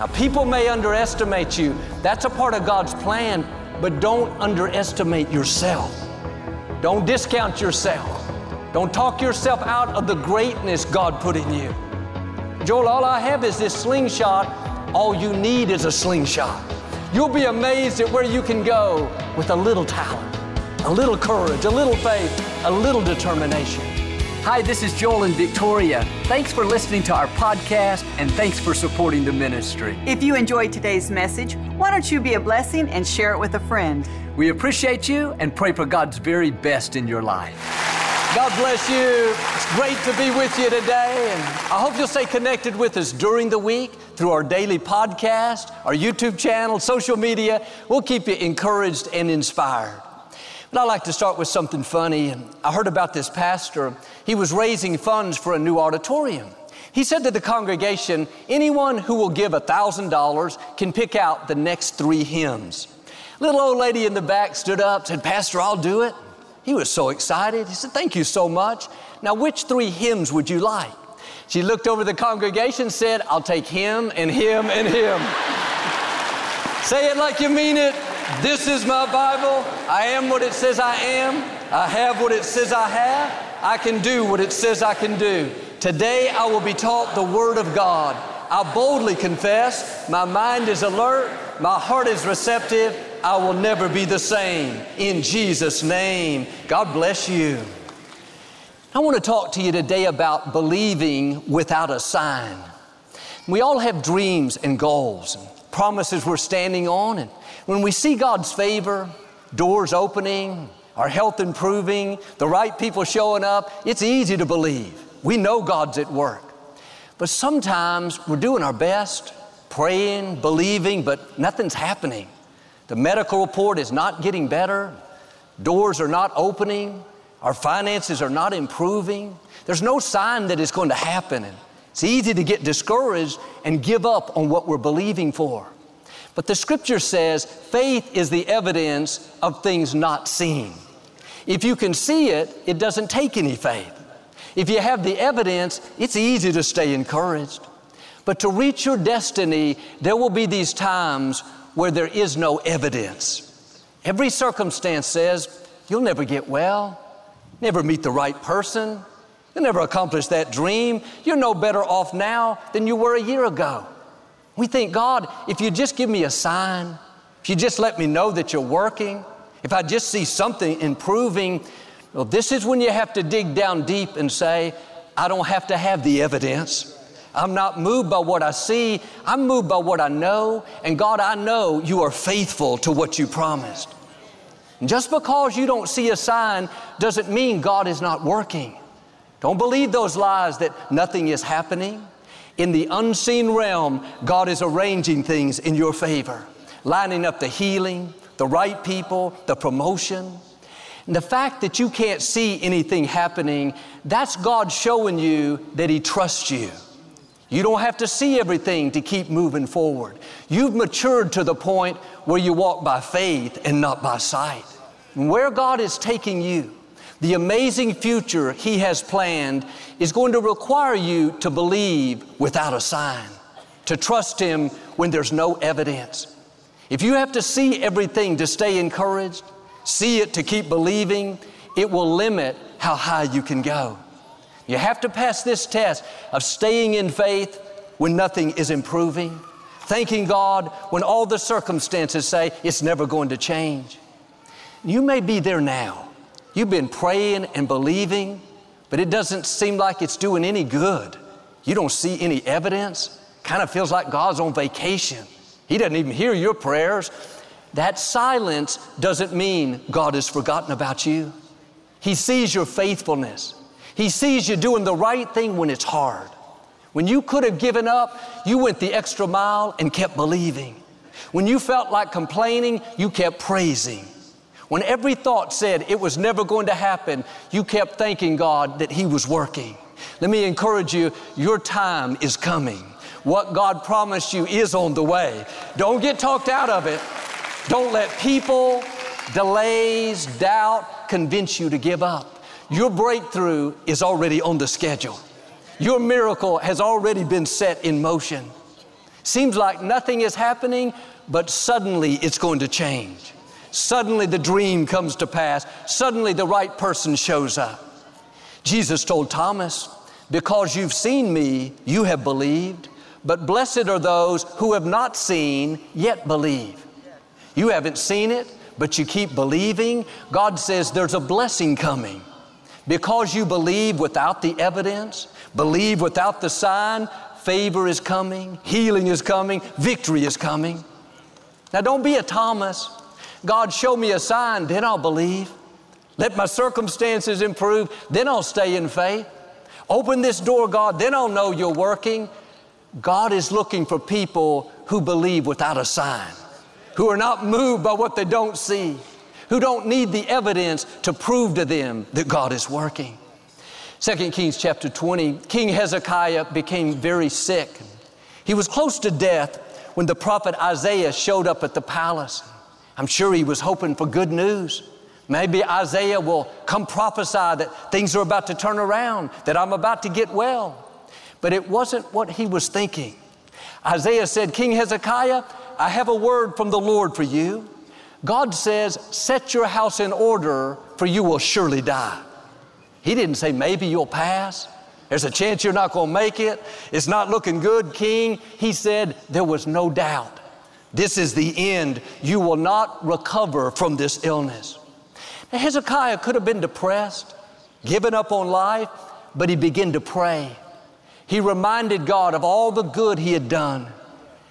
Now, people may underestimate you. That's a part of God's plan, but don't underestimate yourself. Don't discount yourself. Don't talk yourself out of the greatness God put in you. Joel, all I have is this slingshot. All you need is a slingshot. You'll be amazed at where you can go with a little talent, a little courage, a little faith, a little determination. Hi, this is Joel and Victoria. Thanks for listening to our podcast and thanks for supporting the ministry. If you enjoyed today's message, why don't you be a blessing and share it with a friend? We appreciate you and pray for God's very best in your life. God bless you. It's great to be with you today, and I hope you'll stay connected with us during the week through our daily podcast, our YouTube channel, social media. We'll keep you encouraged and inspired. But I'd like to start with something funny. I heard about this pastor. He was raising funds for a new auditorium. He said to the congregation, anyone who will give $1,000 can pick out the next three hymns. Little old lady in the back stood up, said, Pastor, I'll do it. He was so excited. He said, Thank you so much. Now, which three hymns would you like? She looked over the congregation, said, I'll take him and him and him. Say it like you mean it. This is my Bible. I am what it says I am. I have what it says I have. I can do what it says I can do. Today I will be taught the Word of God. I boldly confess, my mind is alert, my heart is receptive. I will never be the same. In Jesus' name, God bless you. I want to talk to you today about believing without a sign. We all have dreams and goals promises we're standing on, and when we see God's favor, doors opening, our health improving, the right people showing up, it's easy to believe. We know God's at work. But sometimes we're doing our best, praying, believing, but nothing's happening. The medical report is not getting better, doors are not opening, our finances are not improving. There's no sign that it's going to happen. It's easy to get discouraged and give up on what we're believing for. But the scripture says faith is the evidence of things not seen. If you can see it, it doesn't take any faith. If you have the evidence, it's easy to stay encouraged. But to reach your destiny, there will be these times where there is no evidence. Every circumstance says you'll never get well, never meet the right person, you'll never accomplish that dream. You're no better off now than you were a year ago. We think, God, if you just give me a sign, if you just let me know that you're working, if I just see something improving, well, this is when you have to dig down deep and say, I don't have to have the evidence. I'm not moved by what I see, I'm moved by what I know. And God, I know you are faithful to what you promised. And just because you don't see a sign doesn't mean God is not working. Don't believe those lies that nothing is happening. In the unseen realm, God is arranging things in your favor, lining up the healing, the right people, the promotion. And the fact that you can't see anything happening, that's God showing you that He trusts you. You don't have to see everything to keep moving forward. You've matured to the point where you walk by faith and not by sight. Where God is taking you, the amazing future He has planned is going to require you to believe without a sign, to trust Him when there's no evidence. If you have to see everything to stay encouraged, see it to keep believing, it will limit how high you can go. You have to pass this test of staying in faith when nothing is improving, thanking God when all the circumstances say it's never going to change. You may be there now. You've been praying and believing, but it doesn't seem like it's doing any good. You don't see any evidence. Kind of feels like God's on vacation. He doesn't even hear your prayers. That silence doesn't mean God has forgotten about you. He sees your faithfulness. He sees you doing the right thing when it's hard. When you could have given up, you went the extra mile and kept believing. When you felt like complaining, you kept praising. When every thought said it was never going to happen, you kept thanking God that He was working. Let me encourage you, your time is coming. What God promised you is on the way. Don't get talked out of it. Don't let people, delays, doubt convince you to give up. Your breakthrough is already on the schedule. Your miracle has already been set in motion. Seems like nothing is happening, but suddenly it's going to change. Suddenly the dream comes to pass. Suddenly the right person shows up. Jesus told Thomas, Because you've seen me, you have believed, but blessed are those who have not seen yet believe. You haven't seen it, but you keep believing. God says there's a blessing coming. Because you believe without the evidence, believe without the sign, favor is coming, healing is coming, victory is coming. Now, don't be a Thomas. God, show me a sign, then I'll believe. Let my circumstances improve, then I'll stay in faith. Open this door, God, then I'll know you're working. God is looking for people who believe without a sign, who are not moved by what they don't see, who don't need the evidence to prove to them that God is working. 2 Kings chapter 20, King Hezekiah became very sick. He was close to death when the prophet Isaiah showed up at the palace. I'm sure he was hoping for good news. Maybe Isaiah will come prophesy that things are about to turn around, that I'm about to get well. But it wasn't what he was thinking. Isaiah said, King Hezekiah, I have a word from the Lord for you. God says, Set your house in order, for you will surely die. He didn't say, Maybe you'll pass. There's a chance you're not going to make it. It's not looking good, King. He said, There was no doubt. This is the end. You will not recover from this illness. Now, Hezekiah could have been depressed, given up on life, but he began to pray. He reminded God of all the good he had done,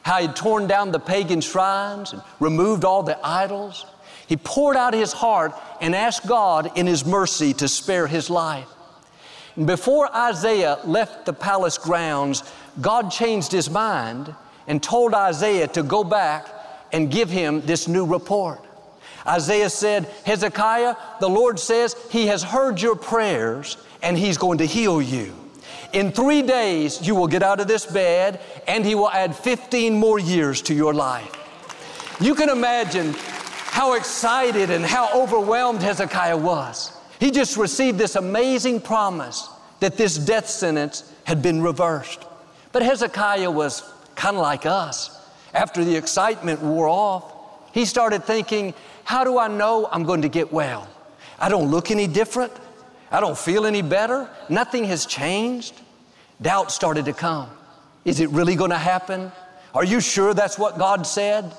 how he had torn down the pagan shrines and removed all the idols. He poured out his heart and asked God in his mercy to spare his life. And before Isaiah left the palace grounds, God changed his mind and told Isaiah to go back and give him this new report. Isaiah said, Hezekiah, the Lord says, He has heard your prayers and He's going to heal you. In three days, you will get out of this bed and He will add 15 more years to your life. You can imagine how excited and how overwhelmed Hezekiah was. He just received this amazing promise that this death sentence had been reversed. But Hezekiah was kind of like us. After the excitement wore off, he started thinking, How do I know I'm going to get well? I don't look any different. I don't feel any better. Nothing has changed. Doubt started to come. Is it really going to happen? Are you sure that's what God said?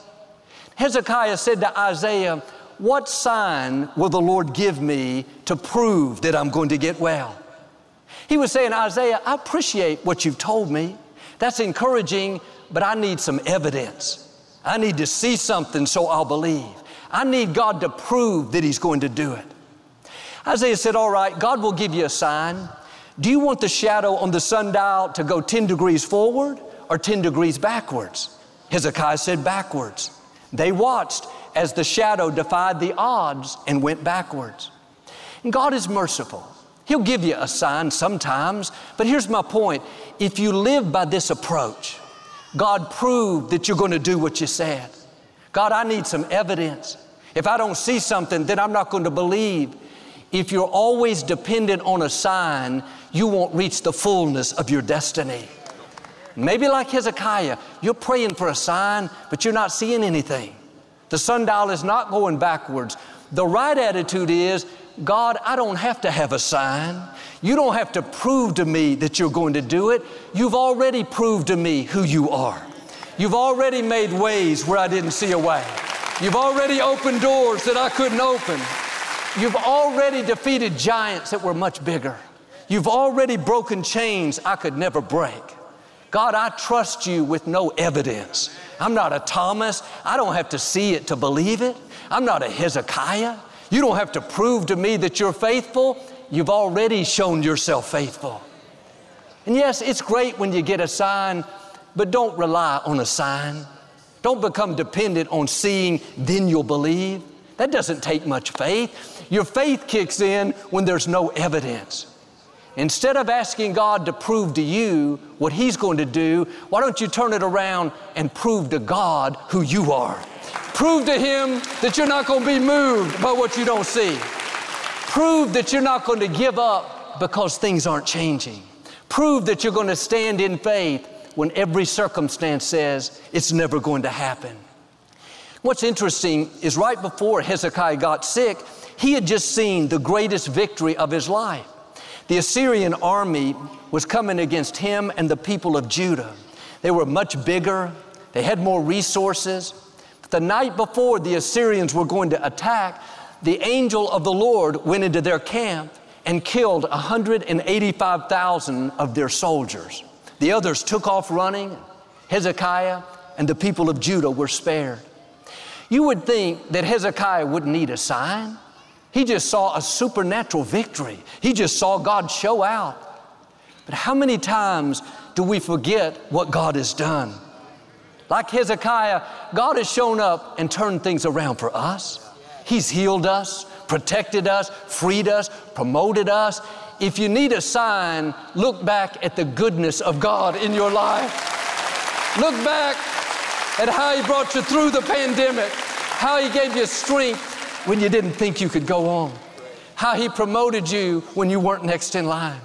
Hezekiah said to Isaiah, What sign will the Lord give me to prove that I'm going to get well? He was saying, Isaiah, I appreciate what you've told me. That's encouraging, but I need some evidence. I need to see something so I'll believe. I need God to prove that He's going to do it. Isaiah said, All right, God will give you a sign. Do you want the shadow on the sundial to go 10 degrees forward or 10 degrees backwards? Hezekiah said, Backwards. They watched as the shadow defied the odds and went backwards. And God is merciful. He'll give you a sign sometimes, but here's my point. If you live by this approach, God proved that you're going to do what you said. God, I need some evidence. If I don't see something, then I'm not going to believe. If you're always dependent on a sign, you won't reach the fullness of your destiny. Maybe like Hezekiah, you're praying for a sign, but you're not seeing anything. The sundial is not going backwards. The right attitude is, God, I don't have to have a sign. You don't have to prove to me that you're going to do it. You've already proved to me who you are. You've already made ways where I didn't see a way. You've already opened doors that I couldn't open. You've already defeated giants that were much bigger. You've already broken chains I could never break. God, I trust you with no evidence. I'm not a Thomas. I don't have to see it to believe it. I'm not a Hezekiah. You don't have to prove to me that you're faithful. You've already shown yourself faithful. And yes, it's great when you get a sign, but don't rely on a sign. Don't become dependent on seeing, then you'll believe. That doesn't take much faith. Your faith kicks in when there's no evidence. Instead of asking God to prove to you what He's going to do, why don't you turn it around and prove to God who you are? Prove to Him that you're not going to be moved by what you don't see. Prove that you're not going to give up because things aren't changing. Prove that you're going to stand in faith when every circumstance says it's never going to happen. What's interesting is right before Hezekiah got sick, he had just seen the greatest victory of his life. The Assyrian army was coming against him and the people of Judah. They were much bigger, they had more resources. The night before the Assyrians were going to attack, the angel of the Lord went into their camp and killed 185,000 of their soldiers. The others took off running. Hezekiah and the people of Judah were spared. You would think that Hezekiah wouldn't need a sign. He just saw a supernatural victory. He just saw God show out. But how many times do we forget what God has done? Like Hezekiah, God has shown up and turned things around for us. He's healed us, protected us, freed us, promoted us. If you need a sign, look back at the goodness of God in your life. Look back at how He brought you through the pandemic, how He gave you strength when you didn't think you could go on, how He promoted you when you weren't next in line,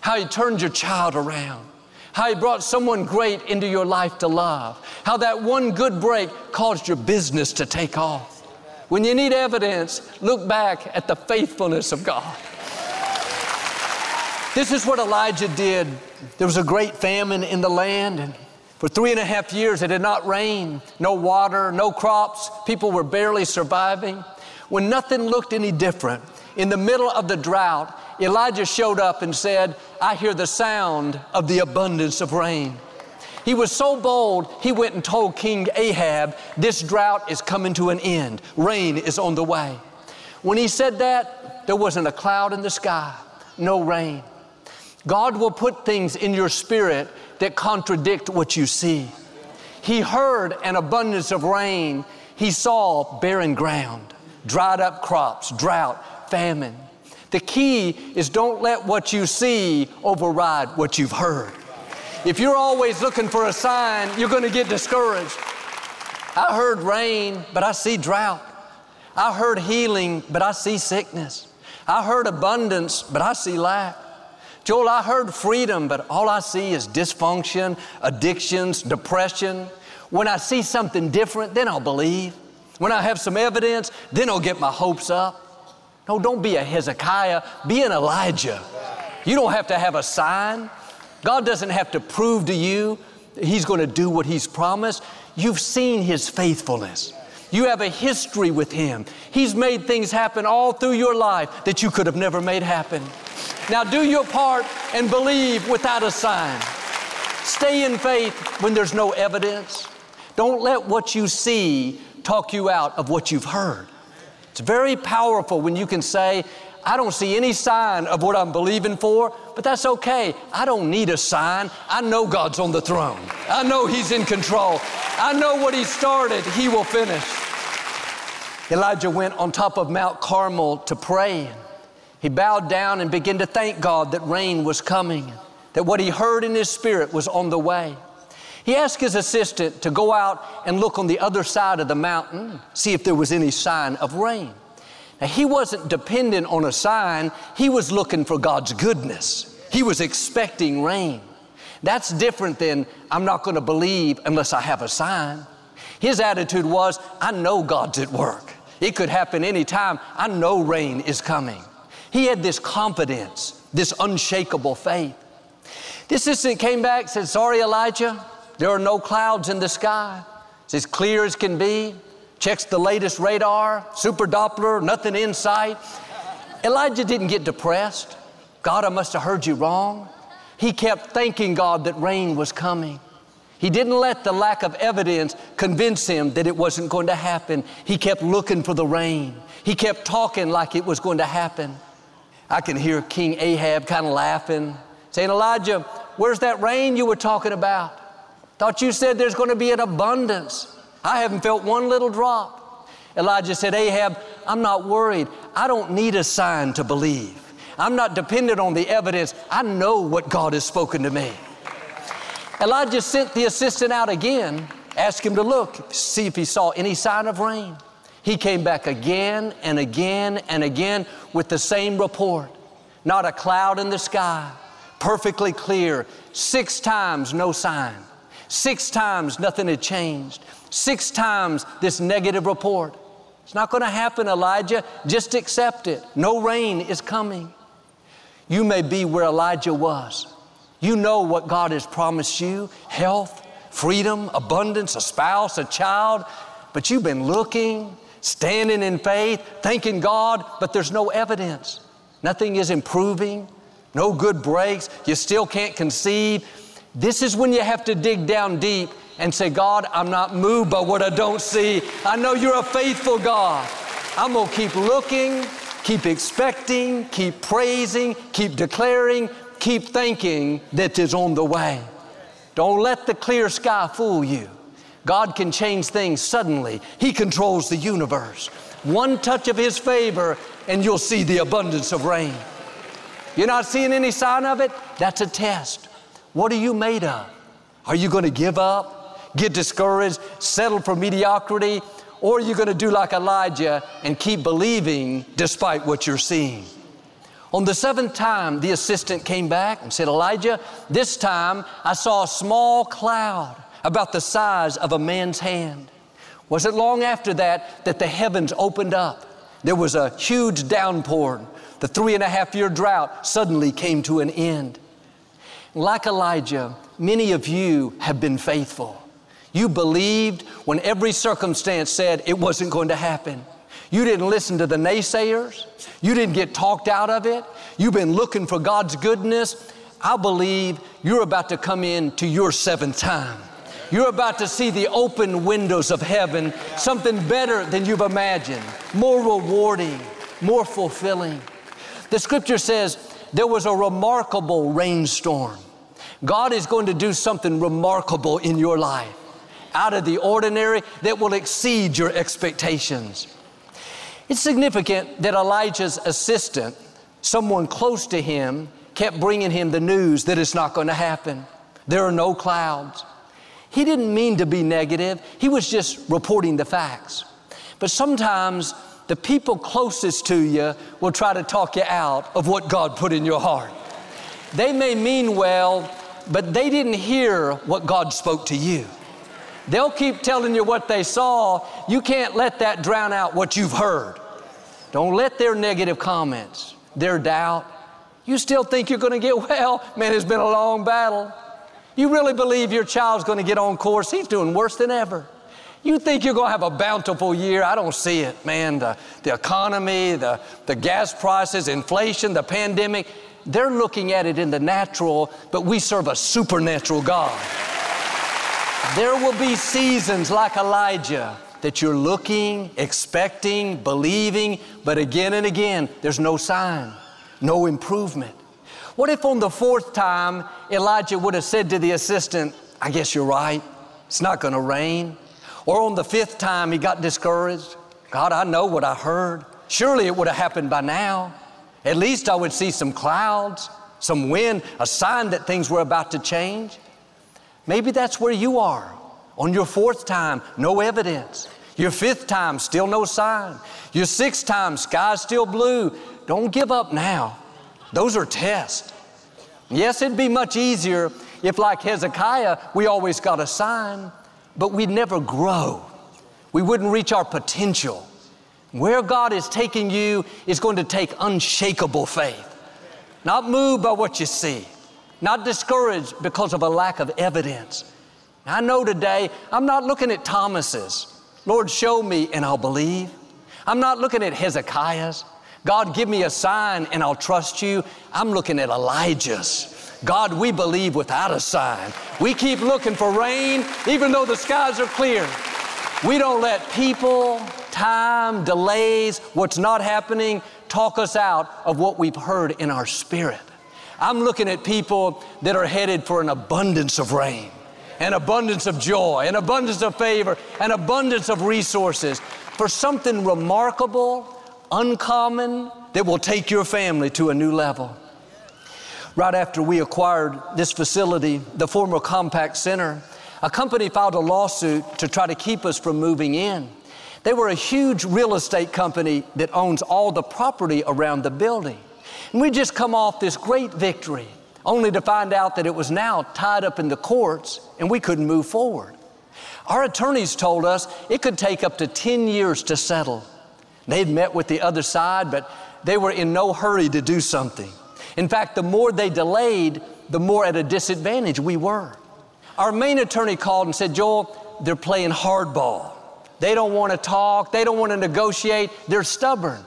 how He turned your child around, how He brought someone great into your life to love, how that one good break caused your business to take off. When you need evidence, look back at the faithfulness of God. This is what Elijah did. There was a great famine in the land, and for three and a half years it had not rained, no water, no crops. People were barely surviving. When nothing looked any different, in the middle of the drought, Elijah showed up and said, I hear the sound of the abundance of rain. He was so bold, he went and told King Ahab, This drought is coming to an end. Rain is on the way. When he said that, there wasn't a cloud in the sky, no rain. God will put things in your spirit that contradict what you see. He heard an abundance of rain, he saw barren ground dried up crops, drought, famine. The key is don't let what you see override what you've heard. If you're always looking for a sign, you're going to get discouraged. I heard rain, but I see drought. I heard healing, but I see sickness. I heard abundance, but I see lack. Joel, I heard freedom, but all I see is dysfunction, addictions, depression. When I see something different, then I'll believe. When I have some evidence, then I'll get my hopes up. No, don't be a Hezekiah, be an Elijah. You don't have to have a sign. God doesn't have to prove to you that He's going to do what He's promised. You've seen His faithfulness. You have a history with Him. He's made things happen all through your life that you could have never made happen. Now do your part and believe without a sign. Stay in faith when there's no evidence. Don't let what you see talk you out of what you've heard. It's very powerful when you can say, I don't see any sign of what I'm believing for, but that's okay. I don't need a sign. I know God's on the throne. I know He's in control. I know what He started, He will finish. Elijah went on top of Mount Carmel to pray. He bowed down and began to thank God that rain was coming, that what he heard in his spirit was on the way. He asked his assistant to go out and look on the other side of the mountain, see if there was any sign of rain. Now, he wasn't dependent on a sign, he was looking for God's goodness. He was expecting rain. That's different than I'm not going to believe unless I have a sign. His attitude was, I know God's at work. It could happen anytime. I know rain is coming. He had this confidence, this unshakable faith. The assistant came back, said, Sorry, Elijah, there are no clouds in the sky. It's as clear as can be. Checks the latest radar, super Doppler, nothing in sight. Elijah didn't get depressed. God, I must have heard you wrong. He kept thanking God that rain was coming. He didn't let the lack of evidence convince him that it wasn't going to happen. He kept looking for the rain. He kept talking like it was going to happen. I can hear King Ahab kind of laughing, saying, Elijah, where's that rain you were talking about? Thought you said there's going to be an abundance. I haven't felt one little drop. Elijah said, Ahab, I'm not worried. I don't need a sign to believe. I'm not dependent on the evidence. I know what God has spoken to me. Elijah sent the assistant out again, asked him to look, see if he saw any sign of rain. He came back again and again and again with the same report. Not a cloud in the sky, perfectly clear, six times no sign. Six times nothing had changed. Six times this negative report. It's not going to happen, Elijah. Just accept it. No rain is coming. You may be where Elijah was. You know what God has promised you health, freedom, abundance, a spouse, a child, but you've been looking, standing in faith, thanking God, but there's no evidence. Nothing is improving, no good breaks, you still can't conceive. This is when you have to dig down deep and say, God, I'm not moved by what I don't see. I know you're a faithful God. I'm gonna keep looking, keep expecting, keep praising, keep declaring, keep thinking that is on the way. Don't let the clear sky fool you. God can change things suddenly. He controls the universe. One touch of His favor, and you'll see the abundance of rain. You're not seeing any sign of it? That's a test. What are you made of? Are you going to give up, get discouraged, settle for mediocrity, or are you going to do like Elijah and keep believing despite what you're seeing? On the seventh time, the assistant came back and said, Elijah, this time I saw a small cloud about the size of a man's hand. Was it long after that that the heavens opened up? There was a huge downpour. The three and a half year drought suddenly came to an end. Like Elijah, many of you have been faithful. You believed when every circumstance said it wasn't going to happen. You didn't listen to the naysayers. You didn't get talked out of it. You've been looking for God's goodness. I believe you're about to come in to your seventh time. You're about to see the open windows of heaven, something better than you've imagined, more rewarding, more fulfilling. The scripture says there was a remarkable rainstorm. God is going to do something remarkable in your life, out of the ordinary that will exceed your expectations. It's significant that Elijah's assistant, someone close to him, kept bringing him the news that it's not going to happen. There are no clouds. He didn't mean to be negative, he was just reporting the facts. But sometimes the people closest to you will try to talk you out of what God put in your heart. They may mean well, but they didn't hear what God spoke to you. They'll keep telling you what they saw. You can't let that drown out what you've heard. Don't let their negative comments, their doubt, you still think you're going to get well. Man, it's been a long battle. You really believe your child's going to get on course. He's doing worse than ever. You think you're going to have a bountiful year. I don't see it, man. The, the economy, the, the gas prices, inflation, the pandemic, they're looking at it in the natural, but we serve a supernatural God. There will be seasons like Elijah that you're looking, expecting, believing, but again and again, there's no sign, no improvement. What if on the fourth time Elijah would have said to the assistant, I guess you're right, it's not gonna rain? Or on the fifth time he got discouraged, God, I know what I heard. Surely it would have happened by now. At least I would see some clouds, some wind, a sign that things were about to change. Maybe that's where you are. On your fourth time, no evidence. Your fifth time, still no sign. Your sixth time, sky's still blue. Don't give up now. Those are tests. Yes, it'd be much easier if, like Hezekiah, we always got a sign, but we'd never grow. We wouldn't reach our potential. Where God is taking you is going to take unshakable faith. Not moved by what you see, not discouraged because of a lack of evidence. I know today I'm not looking at Thomas's. Lord, show me and I'll believe. I'm not looking at Hezekiah's. God, give me a sign and I'll trust you. I'm looking at Elijah's. God, we believe without a sign. We keep looking for rain even though the skies are clear. We don't let people, time, delays, what's not happening talk us out of what we've heard in our spirit. I'm looking at people that are headed for an abundance of rain an abundance of joy, an abundance of favor, an abundance of resources for something remarkable, uncommon, that will take your family to a new level. Right after we acquired this facility, the former Compaq Center, a company filed a lawsuit to try to keep us from moving in. They were a huge real estate company that owns all the property around the building. And we just come off this great victory only to find out that it was now tied up in the courts and we couldn't move forward. Our attorneys told us it could take up to 10 years to settle. They'd met with the other side, but they were in no hurry to do something. In fact, the more they delayed, the more at a disadvantage we were. Our main attorney called and said, Joel, they're playing hardball. They don't want to talk, they don't want to negotiate, they're stubborn.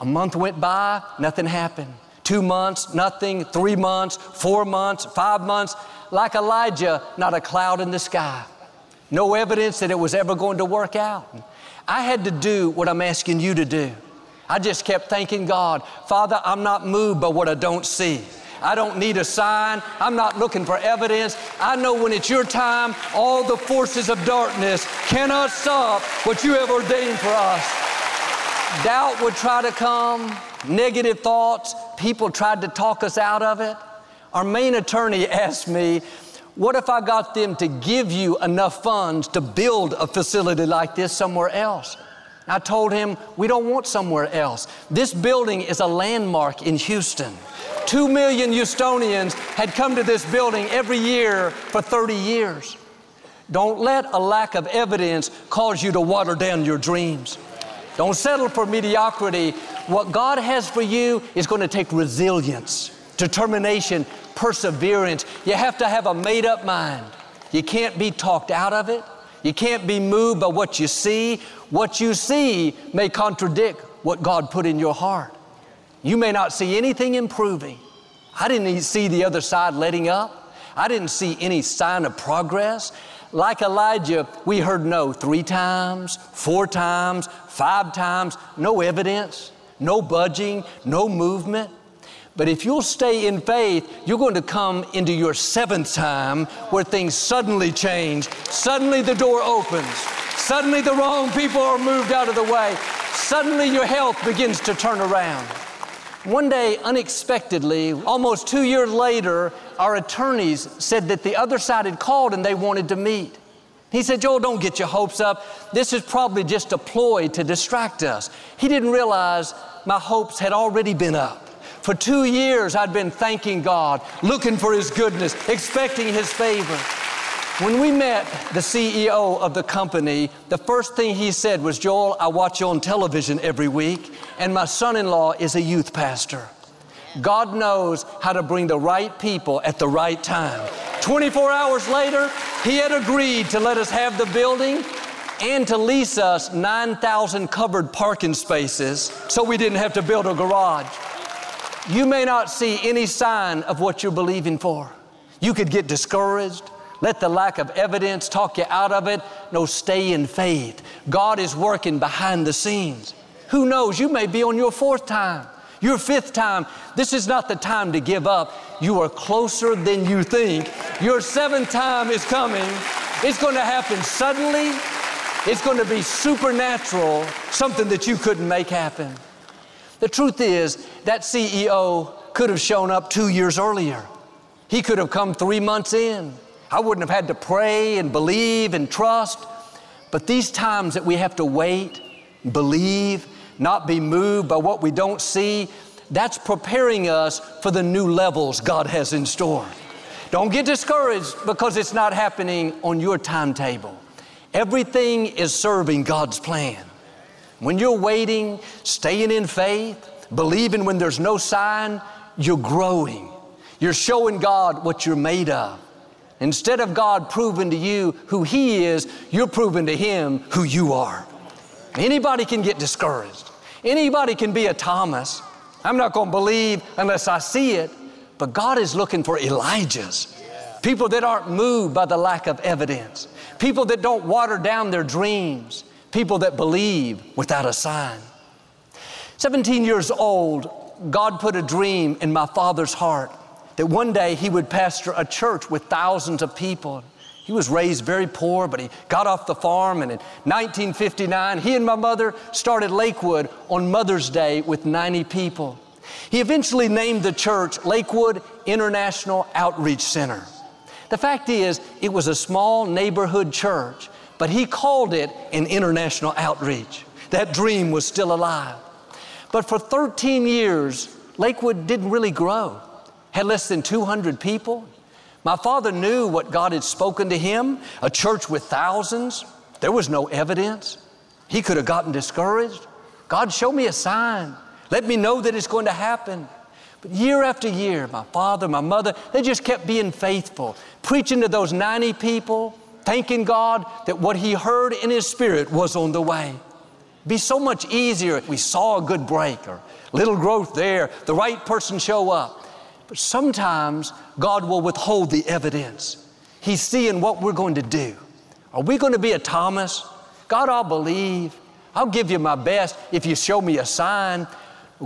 A month went by, nothing happened. Two months, nothing. Three months, four months, five months. Like Elijah, not a cloud in the sky. No evidence that it was ever going to work out. I had to do what I'm asking you to do. I just kept thanking God, Father, I'm not moved by what I don't see. I don't need a sign. I'm not looking for evidence. I know when it's your time, all the forces of darkness cannot stop what you have ordained for us. Doubt would try to come, negative thoughts. People tried to talk us out of it. Our main attorney asked me, What if I got them to give you enough funds to build a facility like this somewhere else? I told him, We don't want somewhere else. This building is a landmark in Houston. Two million Houstonians had come to this building every year for 30 years. Don't let a lack of evidence cause you to water down your dreams. Don't settle for mediocrity. What God has for you is going to take resilience, determination, perseverance. You have to have a made up mind. You can't be talked out of it. You can't be moved by what you see. What you see may contradict what God put in your heart. You may not see anything improving. I didn't see the other side letting up. I didn't see any sign of progress. Like Elijah, we heard no three times, four times, five times, no evidence, no budging, no movement. But if you'll stay in faith, you're going to come into your seventh time where things suddenly change. Suddenly the door opens. Suddenly the wrong people are moved out of the way. Suddenly your health begins to turn around. One day, unexpectedly, almost two years later, our attorneys said that the other side had called and they wanted to meet. He said, Joel, don't get your hopes up. This is probably just a ploy to distract us. He didn't realize my hopes had already been up. For two years, I'd been thanking God, looking for His goodness, expecting His favor. When we met the CEO of the company, the first thing he said was, Joel, I watch you on television every week, and my son in law is a youth pastor. God knows how to bring the right people at the right time. 24 hours later, he had agreed to let us have the building and to lease us 9,000 covered parking spaces so we didn't have to build a garage. You may not see any sign of what you're believing for. You could get discouraged. Let the lack of evidence talk you out of it. No, stay in faith. God is working behind the scenes. Who knows? You may be on your fourth time, your fifth time. This is not the time to give up. You are closer than you think. Your seventh time is coming. It's going to happen suddenly. It's going to be supernatural, something that you couldn't make happen. The truth is, that CEO could have shown up two years earlier. He could have come three months in. I wouldn't have had to pray and believe and trust. But these times that we have to wait, believe, not be moved by what we don't see, that's preparing us for the new levels God has in store. Don't get discouraged because it's not happening on your timetable. Everything is serving God's plan. When you're waiting, staying in faith, believing when there's no sign, you're growing. You're showing God what you're made of. Instead of God proving to you who He is, you're proving to Him who you are. Anybody can get discouraged. Anybody can be a Thomas. I'm not going to believe unless I see it. But God is looking for Elijahs. People that aren't moved by the lack of evidence. People that don't water down their dreams. People that believe without a sign. 17 years old, God put a dream in my father's heart that one day he would pastor a church with thousands of people. He was raised very poor, but he got off the farm, and in 1959, he and my mother started Lakewood on Mother's Day with 90 people. He eventually named the church Lakewood International Outreach Center. The fact is, it was a small neighborhood church, but he called it an international outreach. That dream was still alive. But for 13 years, Lakewood didn't really grow. had less than 200 people. My father knew what God had spoken to him, a church with thousands. There was no evidence. He could have gotten discouraged. God, show me a sign. Let me know that it's going to happen. But year after year, my father, my mother, they just kept being faithful, preaching to those 90 people, thanking God that what he heard in his spirit was on the way. Be so much easier if we saw a good break or little growth there, the right person show up. But sometimes God will withhold the evidence. He's seeing what we're going to do. Are we going to be a Thomas? God, I'll believe. I'll give you my best if you show me a sign.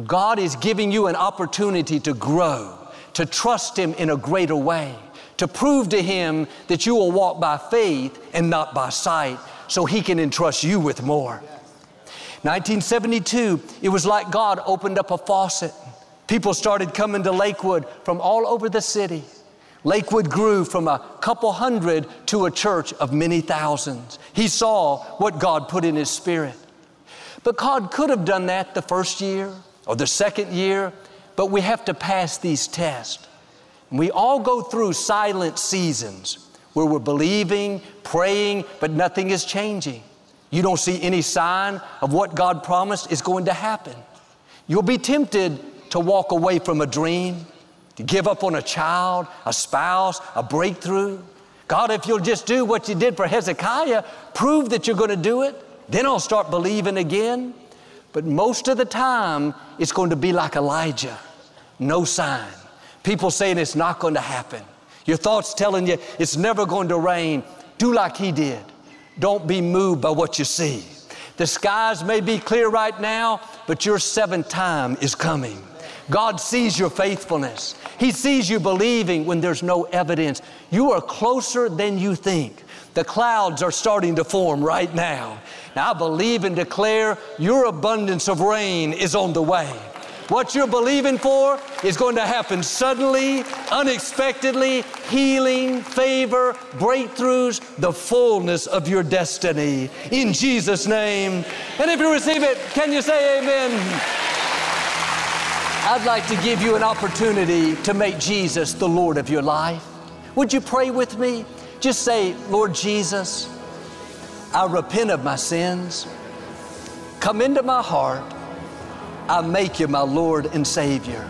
God is giving you an opportunity to grow, to trust Him in a greater way, to prove to Him that you will walk by faith and not by sight, so He can entrust you with more. 1972, it was like God opened up a faucet. People started coming to Lakewood from all over the city. Lakewood grew from a couple hundred to a church of many thousands. He saw what God put in His Spirit. But God could have done that the first year or the second year, but we have to pass these tests. We all go through silent seasons where we're believing, praying, but nothing is changing. You don't see any sign of what God promised is going to happen. You'll be tempted to walk away from a dream, to give up on a child, a spouse, a breakthrough. God, if you'll just do what you did for Hezekiah, prove that you're going to do it, then I'll start believing again. But most of the time, it's going to be like Elijah no sign. People saying it's not going to happen. Your thoughts telling you it's never going to rain. Do like he did. Don't be moved by what you see. The skies may be clear right now, but your seventh time is coming. God sees your faithfulness. He sees you believing when there's no evidence. You are closer than you think. The clouds are starting to form right now. Now, I believe and declare your abundance of rain is on the way. What you're believing for is going to happen suddenly, unexpectedly, healing, favor, breakthroughs, the fullness of your destiny. In Jesus' name. And if you receive it, can you say amen? I'd like to give you an opportunity to make Jesus the Lord of your life. Would you pray with me? Just say, Lord Jesus, I repent of my sins. Come into my heart. I make you my Lord and Savior.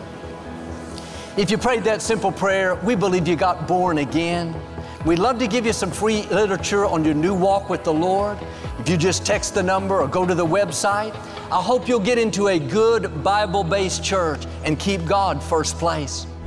If you prayed that simple prayer, we believe you got born again. We'd love to give you some free literature on your new walk with the Lord. If you just text the number or go to the website, I hope you'll get into a good Bible based church and keep God first place.